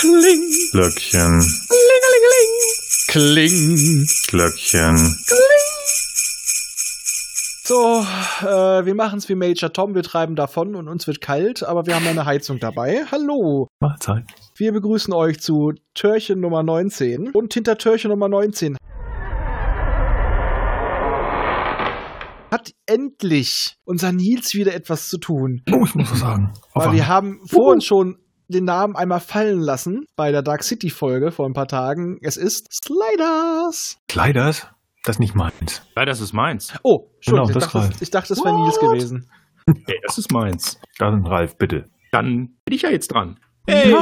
Kling. Glöckchen. Kling. Glöckchen. So, äh, wir machen's wie Major Tom, wir treiben davon und uns wird kalt, aber wir haben eine Heizung dabei. Hallo, Mahlzeit. wir begrüßen euch zu Türchen Nummer 19 und hinter Türchen Nummer 19 hat endlich unser Nils wieder etwas zu tun. Oh, ich muss was sagen. Weil wir haben vorhin schon den Namen einmal fallen lassen bei der Dark City Folge vor ein paar Tagen. Es ist Sliders. Kleiders? Das ist nicht meins. Ja, das ist meins. Oh, Genau, Entschuldigung, ich, das dachte, das, ich dachte, es wäre Nils gewesen. Hey, das ist meins. Dann Ralf, bitte. Dann bin ich ja jetzt dran. Hey.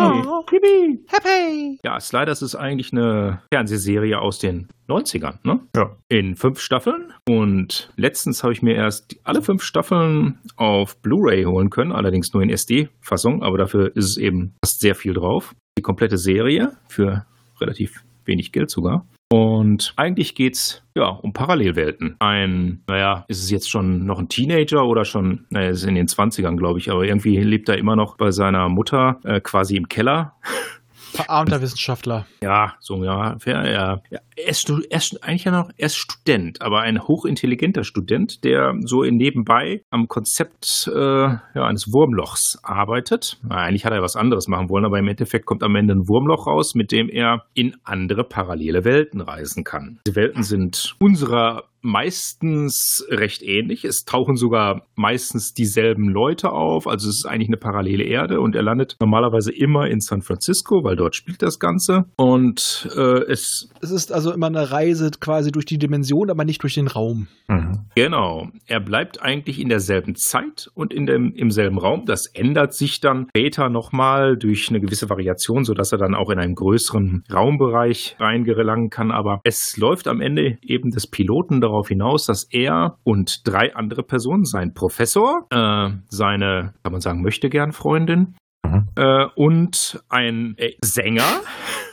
Yippie. Happy. Ja, Sliders ist eigentlich eine Fernsehserie aus den 90ern, ne? Ja. In fünf Staffeln. Und letztens habe ich mir erst alle fünf Staffeln auf Blu-ray holen können, allerdings nur in SD-Fassung, aber dafür ist es eben fast sehr viel drauf. Die komplette Serie für relativ wenig Geld sogar. Und eigentlich geht's ja um Parallelwelten. Ein, naja, ist es jetzt schon noch ein Teenager oder schon, naja, ist in den 20ern, glaube ich, aber irgendwie lebt er immer noch bei seiner Mutter äh, quasi im Keller Verarmter Wissenschaftler. ja, so ja, ja, ja. Er, ist, er ist eigentlich ja noch, er ist Student, aber ein hochintelligenter Student, der so nebenbei am Konzept äh, ja, eines Wurmlochs arbeitet. Na, eigentlich hat er was anderes machen wollen, aber im Endeffekt kommt am Ende ein Wurmloch raus, mit dem er in andere parallele Welten reisen kann. Die Welten sind unserer meistens recht ähnlich. Es tauchen sogar meistens dieselben Leute auf. Also es ist eigentlich eine parallele Erde und er landet normalerweise immer in San Francisco, weil dort spielt das Ganze. Und äh, es Es ist also immer eine Reise quasi durch die Dimension, aber nicht durch den Raum. Mhm. Genau. Er bleibt eigentlich in derselben Zeit und in dem, im selben Raum. Das ändert sich dann später nochmal durch eine gewisse Variation, sodass er dann auch in einen größeren Raumbereich reingelangen kann. Aber es läuft am Ende eben des Piloten darauf hinaus, dass er und drei andere Personen, sein Professor, äh, seine, kann man sagen, möchte gern Freundin, Mhm. äh, und ein äh, Sänger,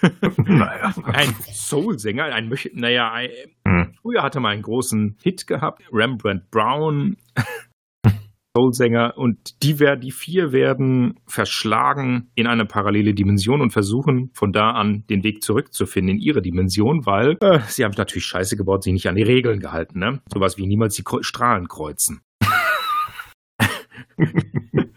naja. ein Soul-Sänger, ein, möchte- naja, ein, Mhm. Früher hatte man einen großen Hit gehabt, Rembrandt Brown, Soulsänger, und die, wer- die vier werden verschlagen in eine parallele Dimension und versuchen von da an den Weg zurückzufinden in ihre Dimension, weil äh, sie haben natürlich Scheiße gebaut, sich nicht an die Regeln gehalten, ne? Sowas wie niemals die Strahlen kreuzen.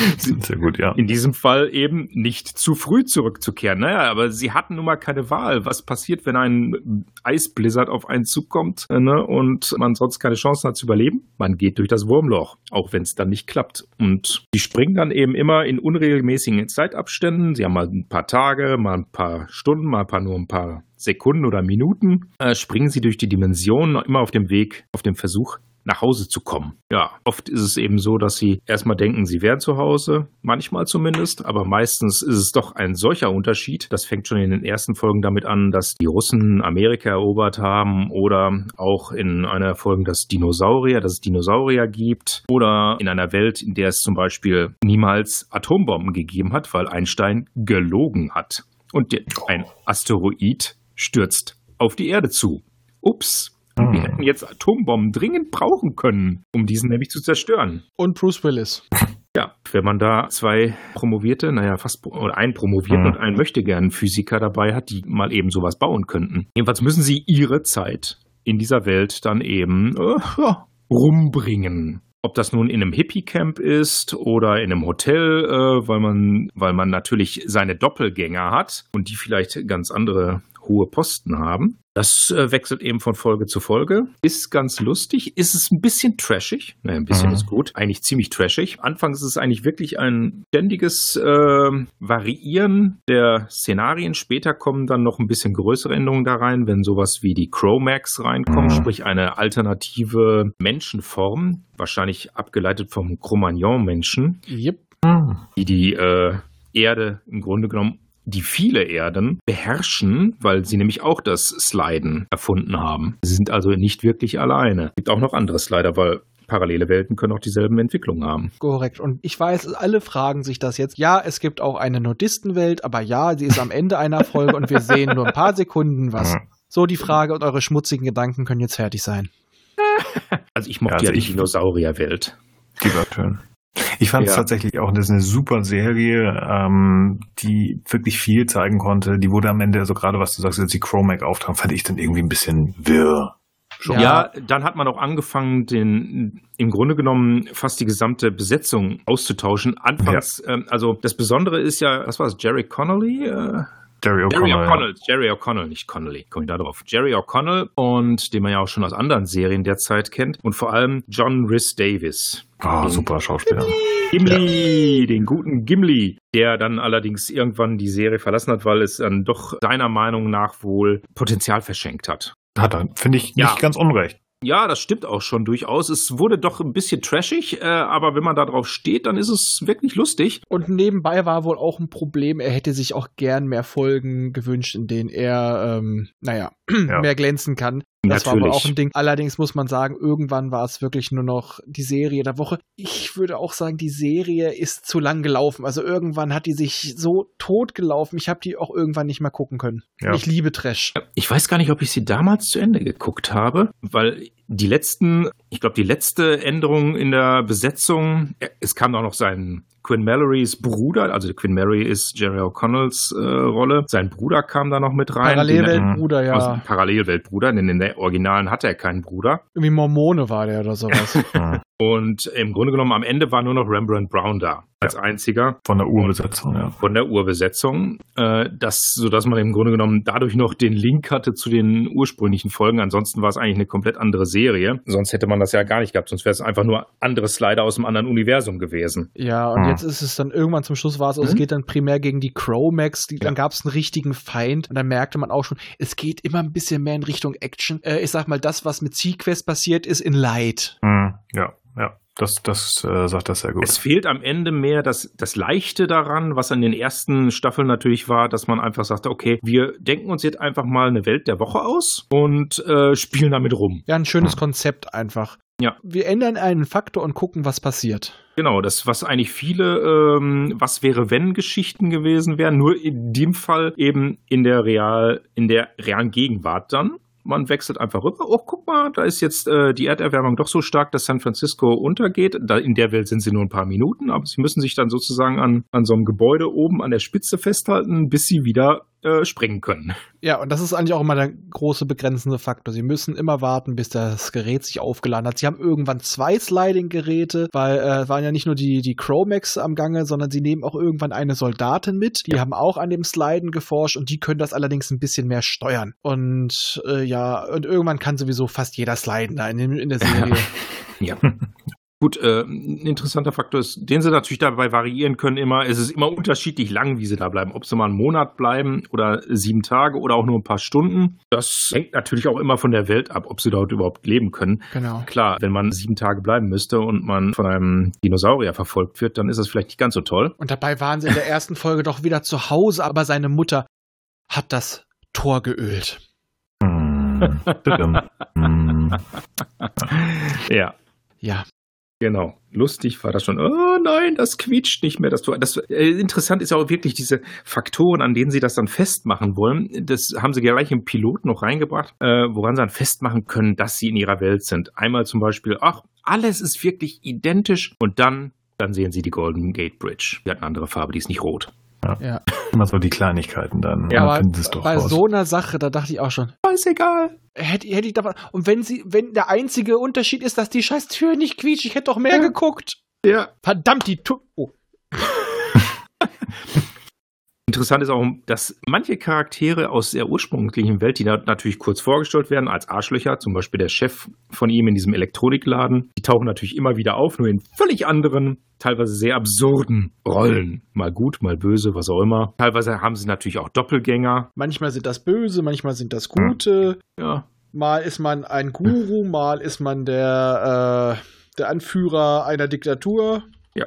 Sehr gut, ja. In diesem Fall eben nicht zu früh zurückzukehren. Naja, aber sie hatten nun mal keine Wahl. Was passiert, wenn ein Eisblizzard auf einen zukommt äh, ne, und man sonst keine Chance hat zu überleben? Man geht durch das Wurmloch, auch wenn es dann nicht klappt. Und die springen dann eben immer in unregelmäßigen Zeitabständen. Sie haben mal ein paar Tage, mal ein paar Stunden, mal ein paar, nur ein paar Sekunden oder Minuten. Äh, springen sie durch die Dimensionen, immer auf dem Weg, auf dem Versuch, nach Hause zu kommen. Ja, oft ist es eben so, dass sie erstmal denken, sie wären zu Hause, manchmal zumindest, aber meistens ist es doch ein solcher Unterschied. Das fängt schon in den ersten Folgen damit an, dass die Russen Amerika erobert haben oder auch in einer Folge, dass Dinosaurier, dass es Dinosaurier gibt oder in einer Welt, in der es zum Beispiel niemals Atombomben gegeben hat, weil Einstein gelogen hat. Und ein Asteroid stürzt auf die Erde zu. Ups. Wir hätten jetzt Atombomben dringend brauchen können, um diesen nämlich zu zerstören. Und Bruce Willis. Ja, wenn man da zwei promovierte, naja, fast, oder einen promovierten Mhm. und einen möchte gern Physiker dabei hat, die mal eben sowas bauen könnten. Jedenfalls müssen sie ihre Zeit in dieser Welt dann eben äh, ja, rumbringen. Ob das nun in einem Hippie-Camp ist oder in einem Hotel, äh, weil man, weil man natürlich seine Doppelgänger hat und die vielleicht ganz andere hohe Posten haben. Das äh, wechselt eben von Folge zu Folge. Ist ganz lustig. Ist es ein bisschen trashig? Naja, ein bisschen Mhm. ist gut. Eigentlich ziemlich trashig. Anfangs ist es eigentlich wirklich ein ständiges äh, Variieren der Szenarien. Später kommen dann noch ein bisschen größere Änderungen da rein, wenn sowas wie die Chromax reinkommen, Mhm. sprich eine alternative Menschenform, wahrscheinlich abgeleitet vom Cro-Magnon-Menschen, Yep. Die die äh, Erde im Grunde genommen die viele Erden beherrschen, weil sie nämlich auch das Sliden erfunden haben. Sie sind also nicht wirklich alleine. Es gibt auch noch andere Slider, weil parallele Welten können auch dieselben Entwicklungen haben. Korrekt. Und ich weiß, alle fragen sich das jetzt. Ja, es gibt auch eine Nudistenwelt, aber ja, sie ist am Ende einer Folge und wir sehen nur ein paar Sekunden was. So die Frage und eure schmutzigen Gedanken können jetzt fertig sein. Also ich mochte Ja, also ja die Dinosaurierwelt. Die war schön. Ich fand es Ja. tatsächlich auch, das ist eine super Serie, ähm, die wirklich viel zeigen konnte. Die wurde am Ende, also gerade was du sagst, als die Chromac auftrat, fand ich dann irgendwie ein bisschen wirr. Schon. Ja. dann hat man auch angefangen, den im Grunde genommen fast die gesamte Besetzung auszutauschen. Anfangs, ähm, also das Besondere ist ja, was war es, Jerry Connolly? Äh, Jerry O'Connell. Jerry O'Connell, nicht Connolly, komme ich da drauf. Jerry O'Connell und den man ja auch schon aus anderen Serien derzeit kennt und vor allem John Rhys Davis. Ah, super Schauspieler. Gimli, den guten Gimli, der dann allerdings irgendwann die Serie verlassen hat, weil es dann doch seiner Meinung nach wohl Potenzial verschenkt hat. Hat er, finde ich, Ja. nicht ganz unrecht. Ja, das stimmt auch schon durchaus. Es wurde doch ein bisschen trashig, äh, aber wenn man da drauf steht, dann ist es wirklich lustig. Und nebenbei war wohl auch ein Problem, er hätte sich auch gern mehr Folgen gewünscht, in denen er, ähm, naja, Ja. mehr glänzen kann. Das war wohl Natürlich. auch ein Ding. Allerdings muss man sagen, irgendwann war es wirklich nur noch die Serie der Woche. Ich würde auch sagen, die Serie ist zu lang gelaufen. Also irgendwann hat die sich so tot gelaufen. Ich habe die auch irgendwann nicht mehr gucken können. Ja. Ich liebe Trash. Ich weiß gar nicht, ob ich sie damals zu Ende geguckt habe, weil die letzten, ich glaube, die letzte Änderung in der Besetzung, äh, es kam auch noch sein Quinn Mallorys Bruder, also Quinn Mallory ist Jerry O'Connells äh, Rolle, sein Bruder kam da noch mit rein. Parallelweltbruder, ja. Parallelweltbruder, denn in der Originalen hat er keinen Bruder. Irgendwie Mormone war der oder sowas. Und im Grunde genommen am Ende war nur noch Rembrandt Brown da als einziger. Von der Urbesetzung, ja. von der Urbesetzung, äh, das, sodass man im Grunde genommen dadurch noch den Link hatte zu den ursprünglichen Folgen. Ansonsten war es eigentlich eine komplett andere Serie. Sonst hätte man das ja gar nicht gehabt, sonst wäre es einfach nur andere Slider aus einem anderen Universum gewesen. Ja, und Hm. jetzt ist es dann irgendwann zum Schluss war es, also es Mhm. geht dann primär gegen die Chromax, die, dann Ja. gab es einen richtigen Feind und dann merkte man auch schon, es geht immer ein bisschen mehr in Richtung Action. Äh, ich sag mal, das, was mit Sequest passiert ist, in Light. Hm, ja, ja. Das, das äh, sagt das sehr gut. Es fehlt am Ende mehr das, das Leichte daran, was an den ersten Staffeln natürlich war, dass man einfach sagte, okay, wir denken uns jetzt einfach mal eine Welt der Woche aus und äh, spielen damit rum. Ja, ein schönes Konzept einfach. Ja. Wir ändern einen Faktor und gucken, was passiert. Genau, das, was eigentlich viele ähm, Was wäre wenn Geschichten gewesen wären, nur in dem Fall eben in der real, in der realen Gegenwart dann. Man wechselt einfach rüber. Oh, guck mal, da ist jetzt äh, die Erderwärmung doch so stark, dass San Francisco untergeht. Da, in der Welt sind sie nur ein paar Minuten, aber sie müssen sich dann sozusagen an, an so einem Gebäude oben an der Spitze festhalten, bis sie wieder äh, sprengen können. Ja, und das ist eigentlich auch immer der große begrenzende Faktor. Sie müssen immer warten, bis das Gerät sich aufgeladen hat. Sie haben irgendwann zwei Sliding-Geräte, weil äh, waren ja nicht nur die, die Chromax am Gange, sondern sie nehmen auch irgendwann eine Soldatin mit. Die Ja. haben auch an dem Sliden geforscht und die können das allerdings ein bisschen mehr steuern. Und äh, ja, und irgendwann kann sowieso fast jeder sliden da in, dem- in der Serie. Ja. Gut, äh, ein interessanter Faktor ist, den sie natürlich dabei variieren können immer, es ist immer unterschiedlich lang, wie sie da bleiben. Ob sie mal einen Monat bleiben oder sieben Tage oder auch nur ein paar Stunden. Das hängt natürlich auch immer von der Welt ab, ob sie dort überhaupt leben können. genau. Klar, wenn man sieben Tage bleiben müsste und man von einem Dinosaurier verfolgt wird, dann ist das vielleicht nicht ganz so toll. Und dabei waren sie in der ersten Folge doch wieder zu Hause, aber seine Mutter hat das Tor geölt. Hm. Hm. Ja. Ja, Genau. Lustig war das schon. Oh nein, das quietscht nicht mehr. Das, das äh, interessant ist auch wirklich diese Faktoren, an denen sie das dann festmachen wollen. Das haben sie gleich im Pilot noch reingebracht, äh, woran sie dann festmachen können, dass sie in ihrer Welt sind. Einmal zum Beispiel, ach, alles ist wirklich identisch und dann, dann sehen sie die Golden Gate Bridge. Die hat eine andere Farbe, die ist nicht rot. Ja. Immer so die Kleinigkeiten dann. Ja, aber bei raus. so einer Sache, da dachte ich auch schon, Ist egal. hätte, hätte ich davon. Und wenn sie, wenn der einzige Unterschied ist, dass die scheiß Tür nicht quietscht, ich hätte doch mehr Ja. geguckt. Ja. Verdammt, die Tür. Oh. Interessant ist auch, dass manche Charaktere aus der ursprünglichen Welt, die da natürlich kurz vorgestellt werden als Arschlöcher, zum Beispiel der Chef von ihm in diesem Elektronikladen, die tauchen natürlich immer wieder auf, nur in völlig anderen, teilweise sehr absurden Rollen. Mal gut, mal böse, was auch immer. Teilweise haben sie natürlich auch Doppelgänger. Manchmal sind das Böse, manchmal sind das Gute. Ja, Mal ist man ein Guru, mal ist man der, äh, der Anführer einer Diktatur. Ja,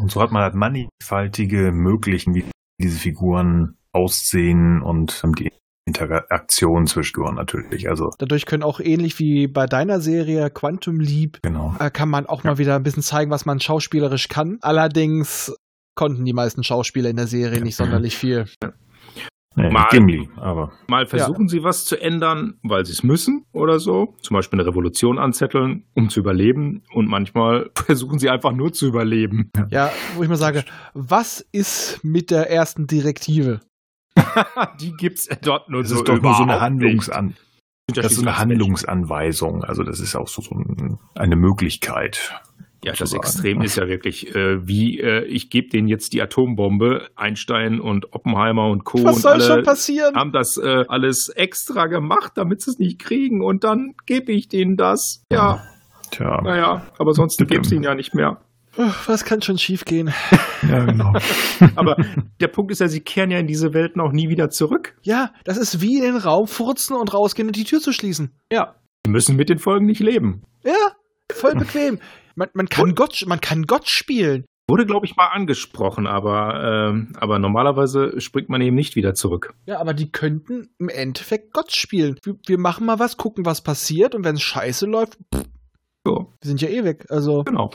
Und so hat man halt mannigfaltige Möglichen, wie diese Figuren aussehen und die Interaktion zwischen Figuren natürlich. Also, Dadurch können auch ähnlich wie bei deiner Serie Quantum Leap, genau. äh, kann man auch mal wieder ein bisschen zeigen, was man schauspielerisch kann. Allerdings konnten die meisten Schauspieler in der Serie nicht sonderlich viel. Nee, Mal- Gimli, aber Mal versuchen sie was zu ändern, weil sie es müssen oder so. Zum Beispiel eine Revolution anzetteln, um zu überleben. Und manchmal versuchen sie einfach nur zu überleben. Ja, wo ich mal sage, was ist mit der ersten Direktive? Die gibt's dort nur das so ist doch nur so eine Handlungsan das ist so eine Handlungsanweisung. Also das ist auch so, so ein, eine Möglichkeit. Ja, das. Extrem ist ja wirklich, äh, wie äh, ich gebe denen jetzt die Atombombe. Einstein und Oppenheimer und Co. Was und soll alle schon passieren? haben das äh, alles extra gemacht, damit sie es nicht kriegen. Und dann gebe ich denen das. Ja, Tja, naja, aber sonst gäbe es ihnen ja nicht mehr. Was kann schon schiefgehen? ja, genau. Aber der Punkt ist ja, sie kehren ja in diese Welten auch nie wieder zurück. Ja, das ist wie in den Raum furzen und rausgehen und die Tür zu schließen. Ja. Sie müssen mit den Folgen nicht leben. Ja, voll bequem. Man, man, kann, Gott, man kann Gott spielen. Wurde, glaube ich, mal angesprochen, aber, ähm, aber normalerweise springt man eben nicht wieder zurück. Ja, aber die könnten im Endeffekt Gott spielen. Wir, wir machen mal was, gucken, was passiert und wenn es scheiße läuft, pff, So, wir sind ja eh weg. Also, genau.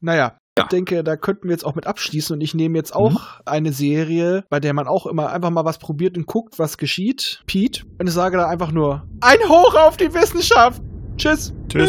naja. Ja. Ich denke, da könnten wir jetzt auch mit abschließen und ich nehme jetzt auch eine Serie, bei der man auch immer einfach mal was probiert und guckt, was geschieht. Pete, und ich sage da einfach nur, ein Hoch auf die Wissenschaft! Tschüss! Tschüss.